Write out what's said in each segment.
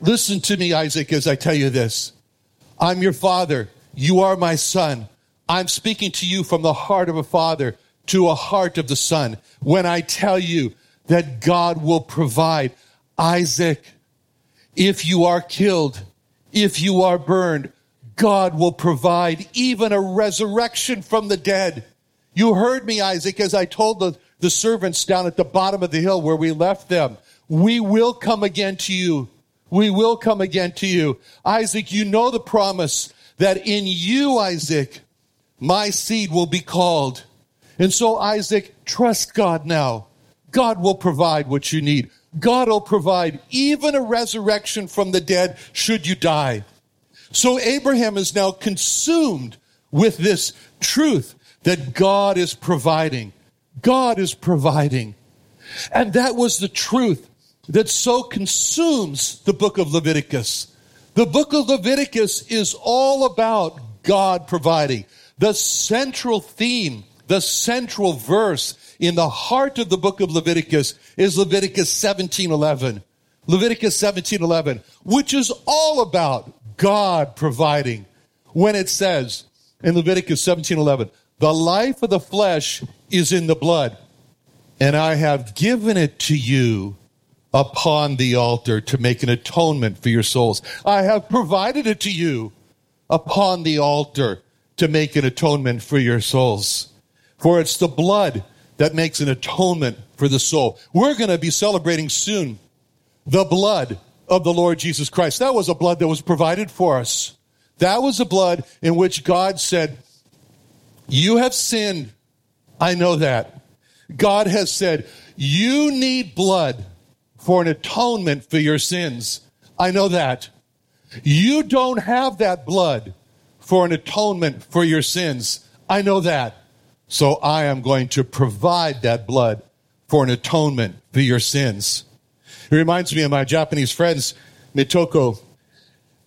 listen to me, Isaac, as I tell you this. I'm your father. You are my son. I'm speaking to you from the heart of a father to a heart of the son. When I tell you that God will provide, Isaac, if you are killed, if you are burned, God will provide even a resurrection from the dead. You heard me, Isaac, as I told the, the servants down at the bottom of the hill where we left them. We will come again to you. We will come again to you. Isaac, you know the promise that in you, Isaac, my seed will be called. And so, Isaac, trust God now. God will provide what you need. God will provide even a resurrection from the dead should you die. So Abraham is now consumed with this truth that God is providing. God is providing. And that was the truth that so consumes the book of Leviticus. The book of Leviticus is all about God providing. The central theme, the central verse in the heart of the book of Leviticus is Leviticus 17:11. Leviticus 17:11, which is all about God providing. When it says in Leviticus 17:11, "The life of the flesh is in the blood, and I have given it to you upon the altar to make an atonement for your souls. I have provided it to you upon the altar to make an atonement for your souls. For it's the blood that makes an atonement for the soul. We're going to be celebrating soon the blood of the Lord Jesus Christ. That was a blood that was provided for us. That was a blood in which God said, You have sinned. I know that. God has said, You need blood for an atonement for your sins. I know that. You don't have that blood for an atonement for your sins. I know that. So I am going to provide that blood for an atonement for your sins. It reminds me of my Japanese friends, Motoko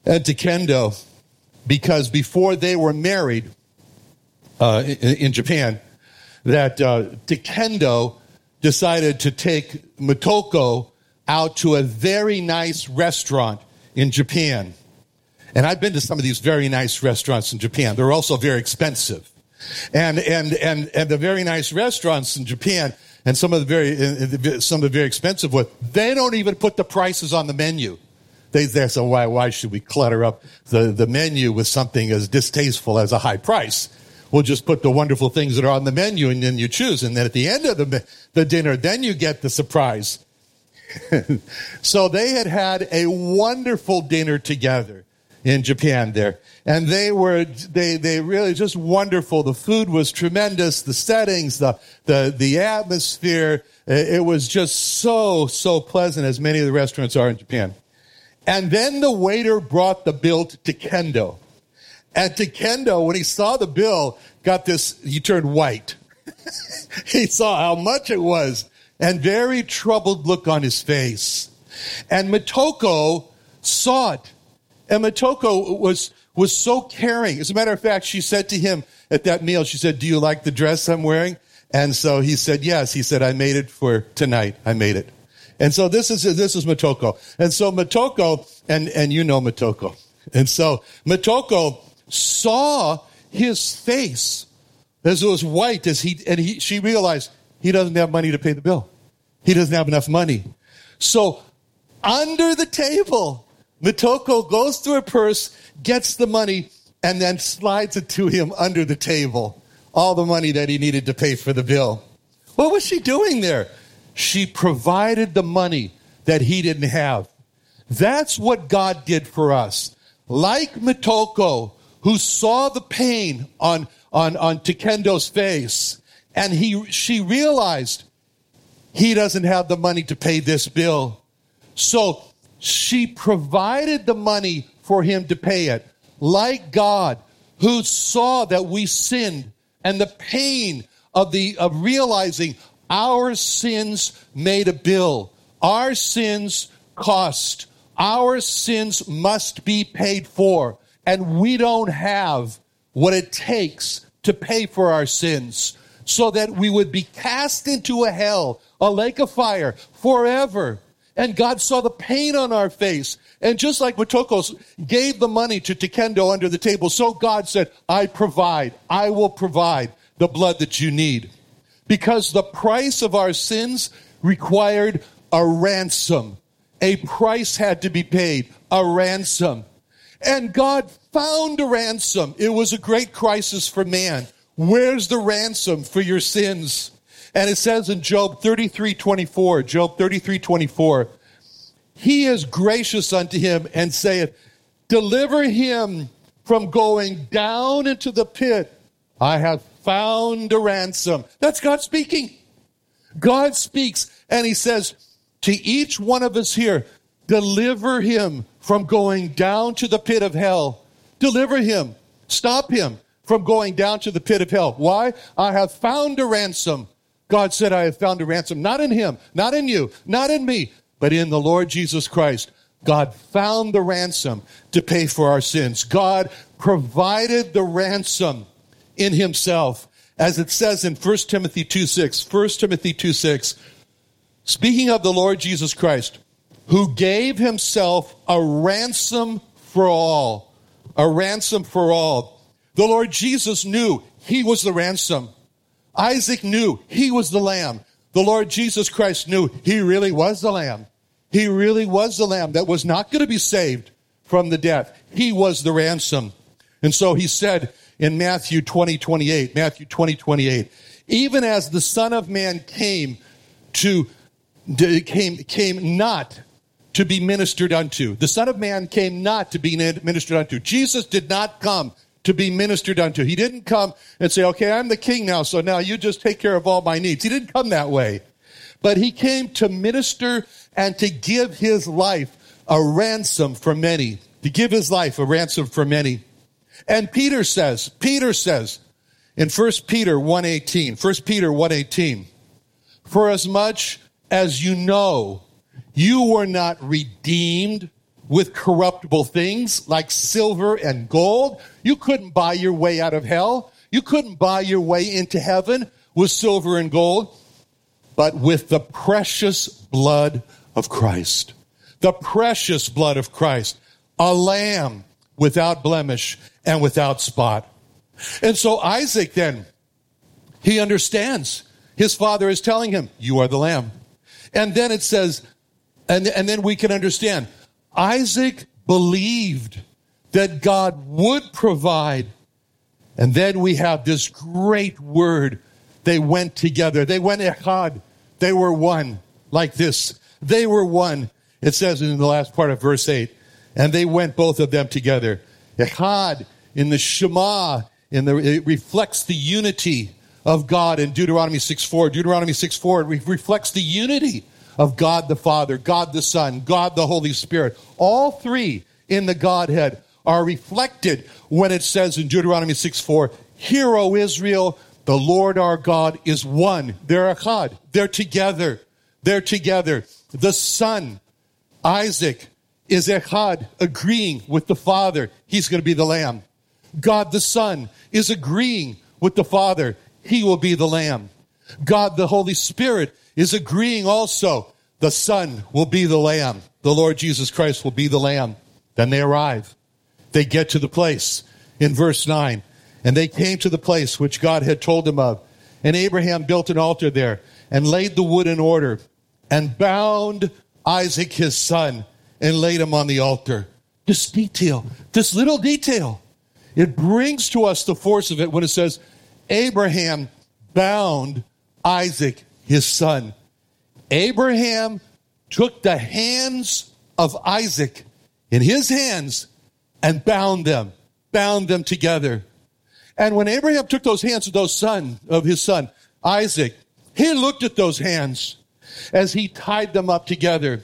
and Takendo, because before they were married uh, in, in, Japan, that uh, Takendo decided to take Motoko out to a very nice restaurant in Japan. And I've been to some of these very nice restaurants in Japan. They're also very expensive. And, and, and, and the very nice restaurants in Japan and some of the very, some of the very expensive ones, they don't even put the prices on the menu. They, they say, why, why should we clutter up the, the menu with something as distasteful as a high price? We'll just put the wonderful things that are on the menu and then you choose. And then at the end of the, the dinner, then you get the surprise. so they had had a wonderful dinner together in Japan there. And they were, they, they really just wonderful. The food was tremendous. The settings, the, the, the atmosphere. Eh, it was just so, so pleasant as many of the restaurants are in Japan. And then the waiter brought the bill to Kendo. And to Kendo, when he saw the bill, got this, he turned white. he saw how much it was and very troubled look on his face. And Motoko saw it and Motoko was, was so caring. As a matter of fact, she said to him at that meal, she said, do you like the dress I'm wearing? And so he said, yes. He said, I made it for tonight. I made it. And so this is, this is Motoko. And so Motoko, and, and you know Motoko. And so Motoko saw his face as it was white as he, and he, she realized he doesn't have money to pay the bill. He doesn't have enough money. So under the table, Motoko goes through her purse, gets the money, and then slides it to him under the table. All the money that he needed to pay for the bill. What was she doing there? She provided the money that he didn't have. That's what God did for us. Like Motoko, who saw the pain on, on, on Takendo's face, and he, she realized he doesn't have the money to pay this bill. So she provided the money for him to pay it. Like God, who saw that we sinned and the pain of the, of realizing our sins made a bill. Our sins cost. Our sins must be paid for. And we don't have what it takes to pay for our sins so that we would be cast into a hell, a lake of fire forever. And God saw the pain on our face. And just like Motokos gave the money to Takendo under the table, so God said, I provide, I will provide the blood that you need. Because the price of our sins required a ransom. A price had to be paid, a ransom. And God found a ransom. It was a great crisis for man. Where's the ransom for your sins? And it says in Job 33 24, Job 33 24, He is gracious unto him and saith, Deliver him from going down into the pit. I have found a ransom. That's God speaking. God speaks and he says to each one of us here, deliver him from going down to the pit of hell. Deliver him. Stop him from going down to the pit of hell. Why? I have found a ransom. God said, I have found a ransom, not in him, not in you, not in me, but in the Lord Jesus Christ. God found the ransom to pay for our sins. God provided the ransom in himself. As it says in 1 Timothy 2 6, 1 Timothy 2 6, speaking of the Lord Jesus Christ, who gave himself a ransom for all. A ransom for all. The Lord Jesus knew he was the ransom. Isaac knew he was the lamb. The Lord Jesus Christ knew he really was the lamb. He really was the lamb that was not going to be saved from the death. He was the ransom. And so he said in Matthew 20, 28, Matthew 20, 28, even as the Son of Man came to, came, came not to be ministered unto. The Son of Man came not to be ministered unto. Jesus did not come to be ministered unto. He didn't come and say, okay, I'm the king now, so now you just take care of all my needs. He didn't come that way. But he came to minister and to give his life a ransom for many. To give his life a ransom for many. And Peter says, Peter says in 1 Peter 1.18, 1 Peter 1.18, for as much as you know you were not redeemed with corruptible things like silver and gold. You couldn't buy your way out of hell. You couldn't buy your way into heaven with silver and gold, but with the precious blood of Christ. The precious blood of Christ. A lamb without blemish and without spot. And so Isaac then, he understands. His father is telling him, You are the lamb. And then it says, and, and then we can understand. Isaac believed that God would provide. And then we have this great word. They went together. They went echad. They were one, like this. They were one. It says in the last part of verse 8. And they went both of them together. Echad in the Shema, in the, it reflects the unity of God in Deuteronomy 6 4. Deuteronomy 6 4 it reflects the unity of God the Father, God the Son, God the Holy Spirit. All three in the Godhead are reflected when it says in Deuteronomy 6 4, Hear, O Israel, the Lord our God is one. They're echad. They're together. They're together. The Son, Isaac, is echad, agreeing with the Father. He's going to be the Lamb. God the Son is agreeing with the Father. He will be the Lamb. God the Holy Spirit is agreeing also. The Son will be the Lamb. The Lord Jesus Christ will be the Lamb. Then they arrive. They get to the place in verse 9. And they came to the place which God had told them of. And Abraham built an altar there and laid the wood in order and bound Isaac his son and laid him on the altar. This detail, this little detail, it brings to us the force of it when it says, Abraham bound Isaac, his son. Abraham took the hands of Isaac in his hands and bound them, bound them together. And when Abraham took those hands of those son, of his son, Isaac, he looked at those hands as he tied them up together.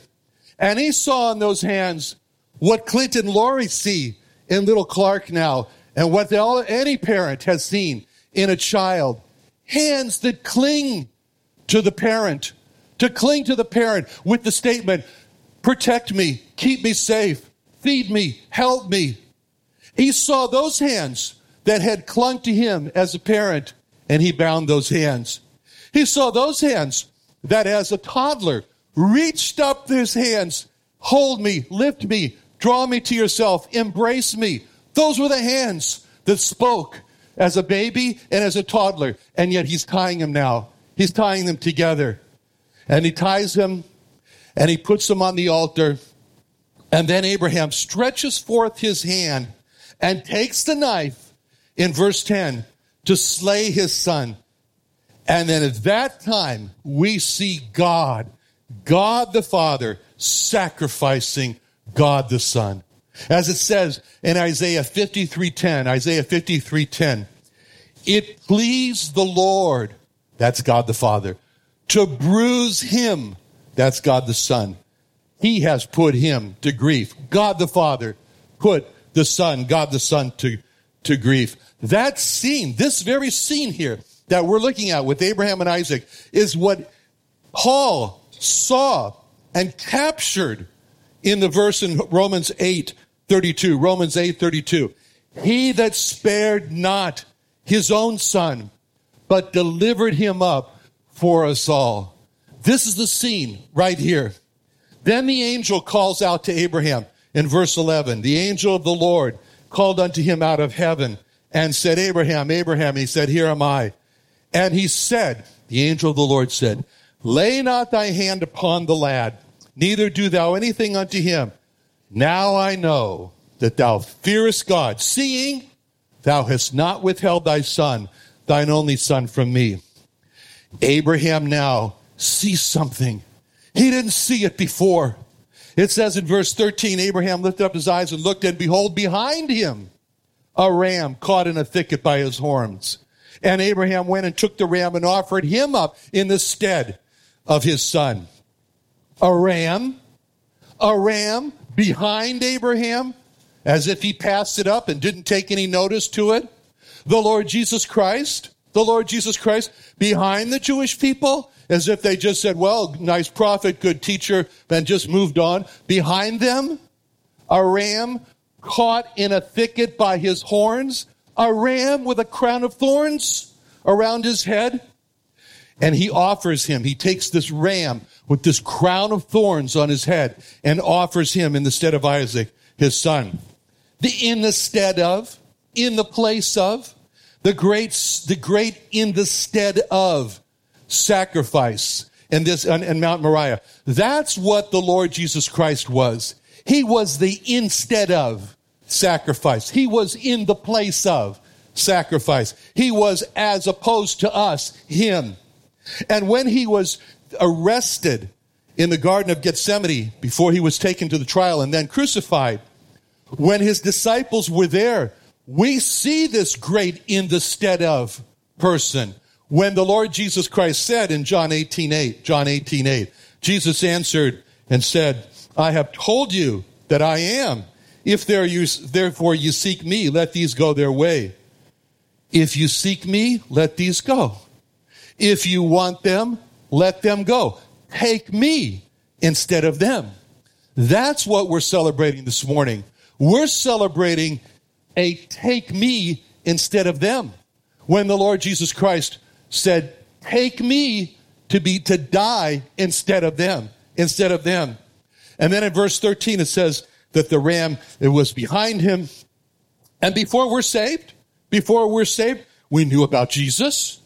And he saw in those hands what Clint and Lori see in little Clark now, and what all, any parent has seen in a child. Hands that cling to the parent, to cling to the parent with the statement, protect me, keep me safe, feed me, help me. He saw those hands that had clung to him as a parent, and he bound those hands. He saw those hands that as a toddler reached up his hands, hold me, lift me, draw me to yourself, embrace me. Those were the hands that spoke as a baby and as a toddler. And yet he's tying him now. He's tying them together. And he ties them and he puts them on the altar. And then Abraham stretches forth his hand and takes the knife in verse 10 to slay his son. And then at that time, we see God, God the Father, sacrificing God the Son. As it says in Isaiah 53:10, Isaiah 53:10, it pleased the Lord, that's God the Father, to bruise him, that's God the Son. He has put him to grief. God the Father put the Son, God the Son to, to grief. That scene, this very scene here that we're looking at with Abraham and Isaac is what Paul saw and captured in the verse in Romans 8 32. Romans 8 32. He that spared not his own son, but delivered him up for us all. This is the scene right here. Then the angel calls out to Abraham in verse 11. The angel of the Lord called unto him out of heaven and said, Abraham, Abraham. He said, Here am I. And he said, The angel of the Lord said, Lay not thy hand upon the lad, neither do thou anything unto him. Now I know that thou fearest God, seeing thou hast not withheld thy son, thine only son from me. Abraham now sees something. He didn't see it before. It says in verse 13, Abraham lifted up his eyes and looked, and behold, behind him a ram caught in a thicket by his horns. And Abraham went and took the ram and offered him up in the stead of his son. A ram, a ram behind Abraham, as if he passed it up and didn't take any notice to it. The Lord Jesus Christ, the Lord Jesus Christ behind the Jewish people, as if they just said, well, nice prophet, good teacher, and just moved on. Behind them, a ram caught in a thicket by his horns, a ram with a crown of thorns around his head. And he offers him, he takes this ram with this crown of thorns on his head and offers him in the stead of Isaac, his son. The in the stead of, in the place of, the great, the great in the stead of sacrifice in this, in Mount Moriah. That's what the Lord Jesus Christ was. He was the instead of sacrifice. He was in the place of sacrifice. He was as opposed to us, him. And when he was arrested in the Garden of Gethsemane before he was taken to the trial and then crucified, when his disciples were there, we see this great in the stead of person. When the Lord Jesus Christ said in John 18, 8, John 18, 8, Jesus answered and said, I have told you that I am. If there you, therefore you seek me, let these go their way. If you seek me, let these go. If you want them, let them go. Take me instead of them. That's what we're celebrating this morning. We're celebrating a take me instead of them. When the Lord Jesus Christ said, take me to be, to die instead of them, instead of them. And then in verse 13, it says that the ram, it was behind him. And before we're saved, before we're saved, we knew about Jesus,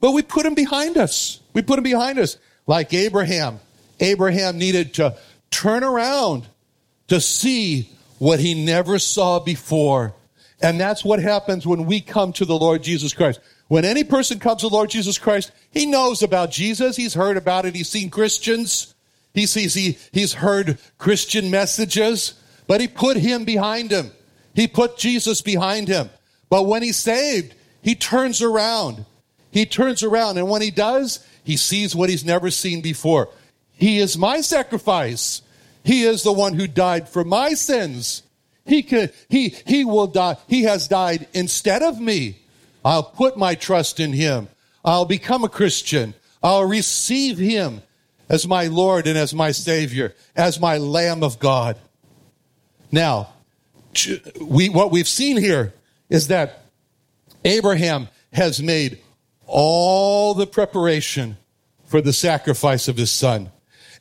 but we put him behind us. We put him behind us. Like Abraham. Abraham needed to turn around to see what he never saw before. And that's what happens when we come to the Lord Jesus Christ. When any person comes to the Lord Jesus Christ, he knows about Jesus. He's heard about it. He's seen Christians. He sees, he, he's heard Christian messages, but he put him behind him. He put Jesus behind him. But when he's saved, he turns around. He turns around. And when he does, he sees what he's never seen before. He is my sacrifice. He is the one who died for my sins. He can, he, he will die. He has died instead of me. I'll put my trust in him. I'll become a Christian. I'll receive him as my Lord and as my Savior, as my Lamb of God. Now, we, what we've seen here is that Abraham has made all the preparation for the sacrifice of his son.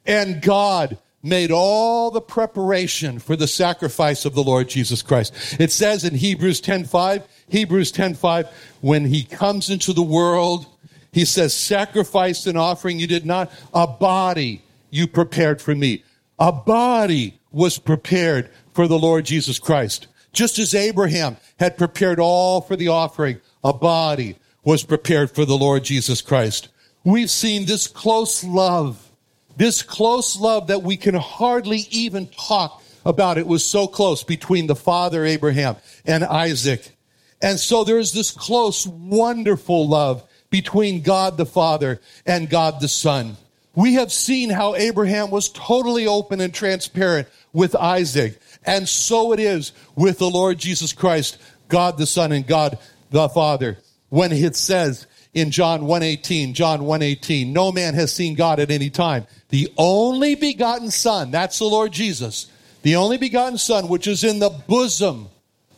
And God made all the preparation for the sacrifice of the Lord Jesus Christ. It says in Hebrews 10:5, Hebrews 10:5, when he comes into the world, he says, "Sacrifice and offering you did not, a body you prepared for me." A body was prepared for the Lord Jesus Christ. Just as Abraham had prepared all for the offering, a body was prepared for the Lord Jesus Christ. We've seen this close love this close love that we can hardly even talk about. It was so close between the father Abraham and Isaac. And so there is this close, wonderful love between God the Father and God the Son. We have seen how Abraham was totally open and transparent with Isaac. And so it is with the Lord Jesus Christ, God the Son and God the Father. When it says in John 1:18, John 1:18, no man has seen God at any time. The only begotten Son, that's the Lord Jesus, the only begotten Son, which is in the bosom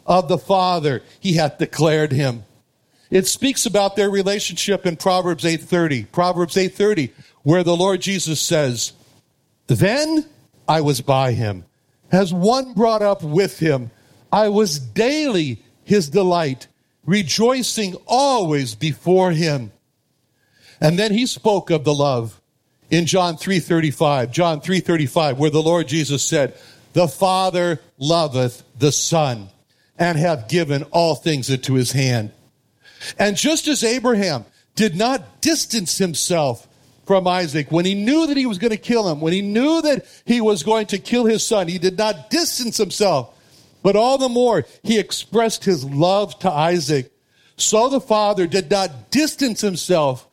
of the Father, he hath declared him. It speaks about their relationship in Proverbs 8:30. Proverbs 8:30, where the Lord Jesus says, "Then I was by him, as one brought up with him. I was daily his delight." Rejoicing always before him. And then he spoke of the love in John 3:35, John 3:35 where the Lord Jesus said, "The Father loveth the Son and hath given all things into his hand." And just as Abraham did not distance himself from Isaac when he knew that he was going to kill him, when he knew that he was going to kill his son, he did not distance himself but all the more, he expressed his love to Isaac. So the Father did not distance himself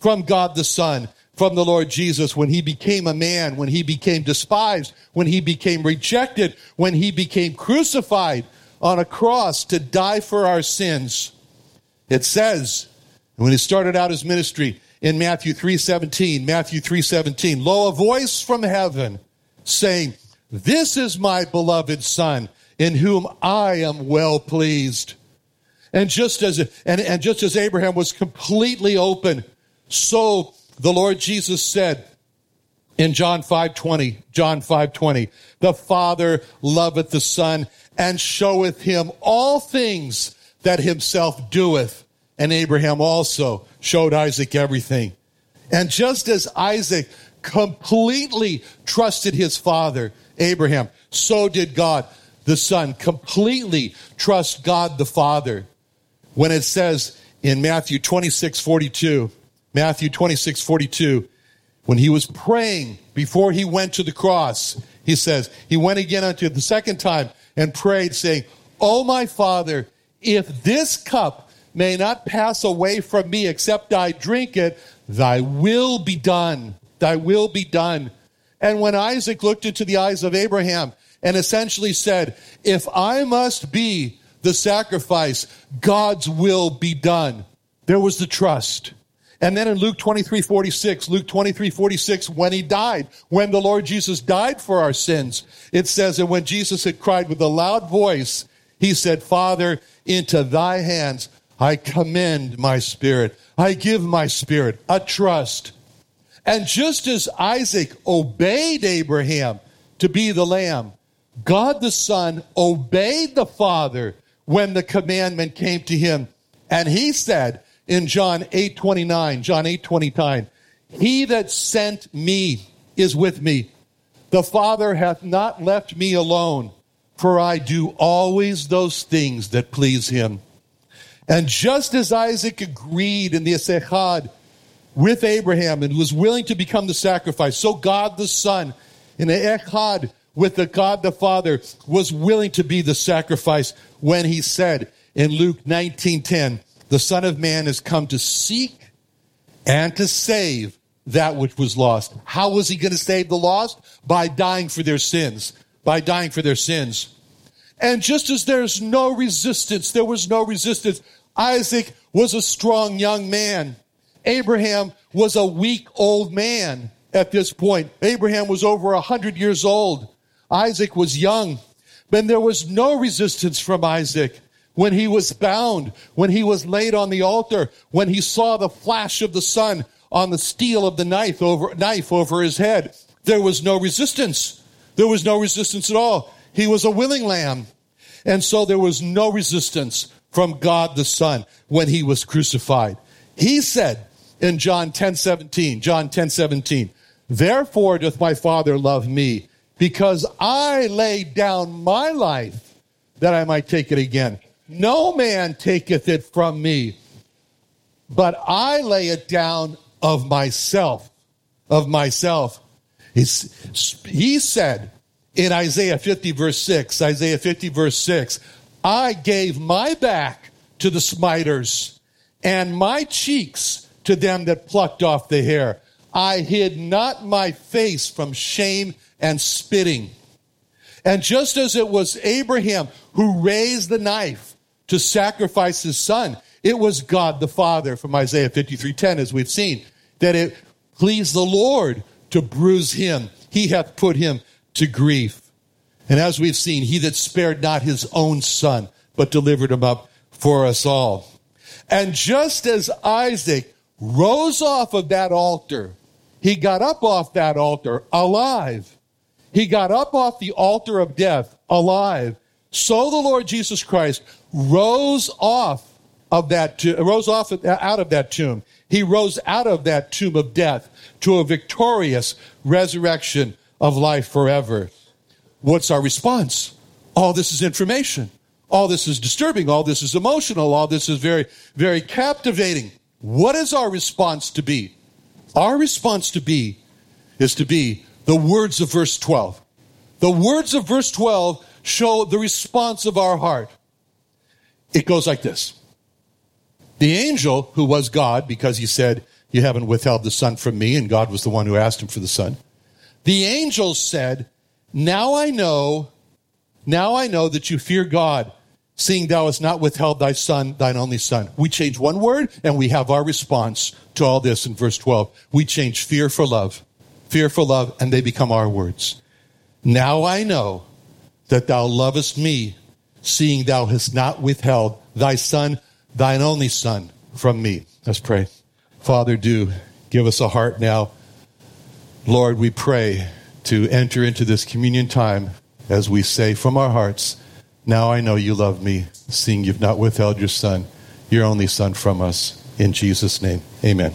from God the Son, from the Lord Jesus, when he became a man, when he became despised, when he became rejected, when he became crucified on a cross to die for our sins. It says, when he started out his ministry in Matthew 3:17, Matthew 3:17, lo a voice from heaven saying, "This is my beloved son, in whom I am well pleased. And just as, and, and just as Abraham was completely open, so the Lord Jesus said in John 5:20, John 5:20, the Father loveth the Son and showeth him all things that himself doeth. And Abraham also showed Isaac everything. And just as Isaac completely trusted his father, Abraham, so did God the Son, completely trust God the Father. When it says in Matthew 26, 42, Matthew 26, 42, when he was praying before he went to the cross, he says, he went again unto the second time and prayed, saying, Oh, my Father, if this cup may not pass away from me except I drink it, thy will be done. Thy will be done. And when Isaac looked into the eyes of Abraham, and essentially said, if I must be the sacrifice, God's will be done. There was the trust. And then in Luke 23, 46, Luke 23, 46, when he died, when the Lord Jesus died for our sins, it says, and when Jesus had cried with a loud voice, he said, Father, into thy hands I commend my spirit. I give my spirit a trust. And just as Isaac obeyed Abraham to be the lamb, God the Son obeyed the Father when the commandment came to him. And he said in John 8 29, John 8 29, He that sent me is with me. The Father hath not left me alone, for I do always those things that please him. And just as Isaac agreed in the Echad with Abraham and was willing to become the sacrifice, so God the Son in the Echad with the God the Father was willing to be the sacrifice when he said in Luke 19:10, "The Son of Man has come to seek and to save that which was lost." How was he going to save the lost? By dying for their sins. By dying for their sins. And just as there's no resistance, there was no resistance. Isaac was a strong young man. Abraham was a weak old man at this point. Abraham was over a hundred years old. Isaac was young. But there was no resistance from Isaac when he was bound, when he was laid on the altar, when he saw the flash of the sun on the steel of the knife over, knife over his head. There was no resistance. There was no resistance at all. He was a willing lamb. And so there was no resistance from God the Son when he was crucified. He said in John 10 17, John 10 17, Therefore doth my Father love me, because I laid down my life that I might take it again. No man taketh it from me, but I lay it down of myself, of myself. He's, he said in Isaiah 50 verse 6, Isaiah 50 verse 6, I gave my back to the smiters and my cheeks to them that plucked off the hair. I hid not my face from shame and spitting. And just as it was Abraham who raised the knife to sacrifice his son, it was God the Father from Isaiah 53:10 as we've seen that it pleased the Lord to bruise him. He hath put him to grief. And as we've seen, he that spared not his own son, but delivered him up for us all. And just as Isaac rose off of that altar, he got up off that altar alive. He got up off the altar of death alive. So the Lord Jesus Christ rose off of that rose off out of that tomb. He rose out of that tomb of death to a victorious resurrection of life forever. What's our response? All this is information. All this is disturbing. All this is emotional. All this is very, very captivating. What is our response to be? Our response to be is to be the words of verse 12. The words of verse 12 show the response of our heart. It goes like this. The angel, who was God, because he said, You haven't withheld the son from me, and God was the one who asked him for the son. The angel said, Now I know, now I know that you fear God, seeing thou hast not withheld thy son, thine only son. We change one word, and we have our response to all this in verse 12. We change fear for love, fear for love, and they become our words. Now I know that thou lovest me, seeing thou hast not withheld thy son, thine only son from me. Let's pray. Father, do give us a heart now. Lord, we pray to enter into this communion time as we say from our hearts, Now I know you love me, seeing you've not withheld your son, your only son from us. In Jesus' name, amen.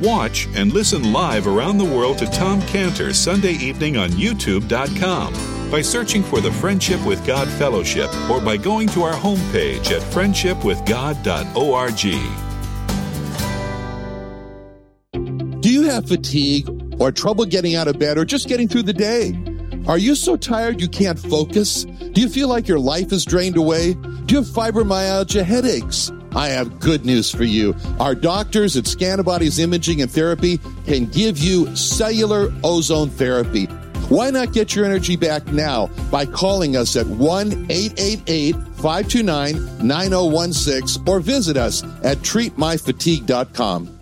Watch and listen live around the world to Tom Cantor Sunday evening on youtube.com by searching for the Friendship with God Fellowship or by going to our homepage at friendshipwithgod.org. Do you have fatigue or trouble getting out of bed or just getting through the day? Are you so tired you can't focus? Do you feel like your life is drained away? Do you have fibromyalgia headaches? I have good news for you. Our doctors at Scantibodies Imaging and Therapy can give you cellular ozone therapy. Why not get your energy back now by calling us at 1 888 529 9016 or visit us at treatmyfatigue.com.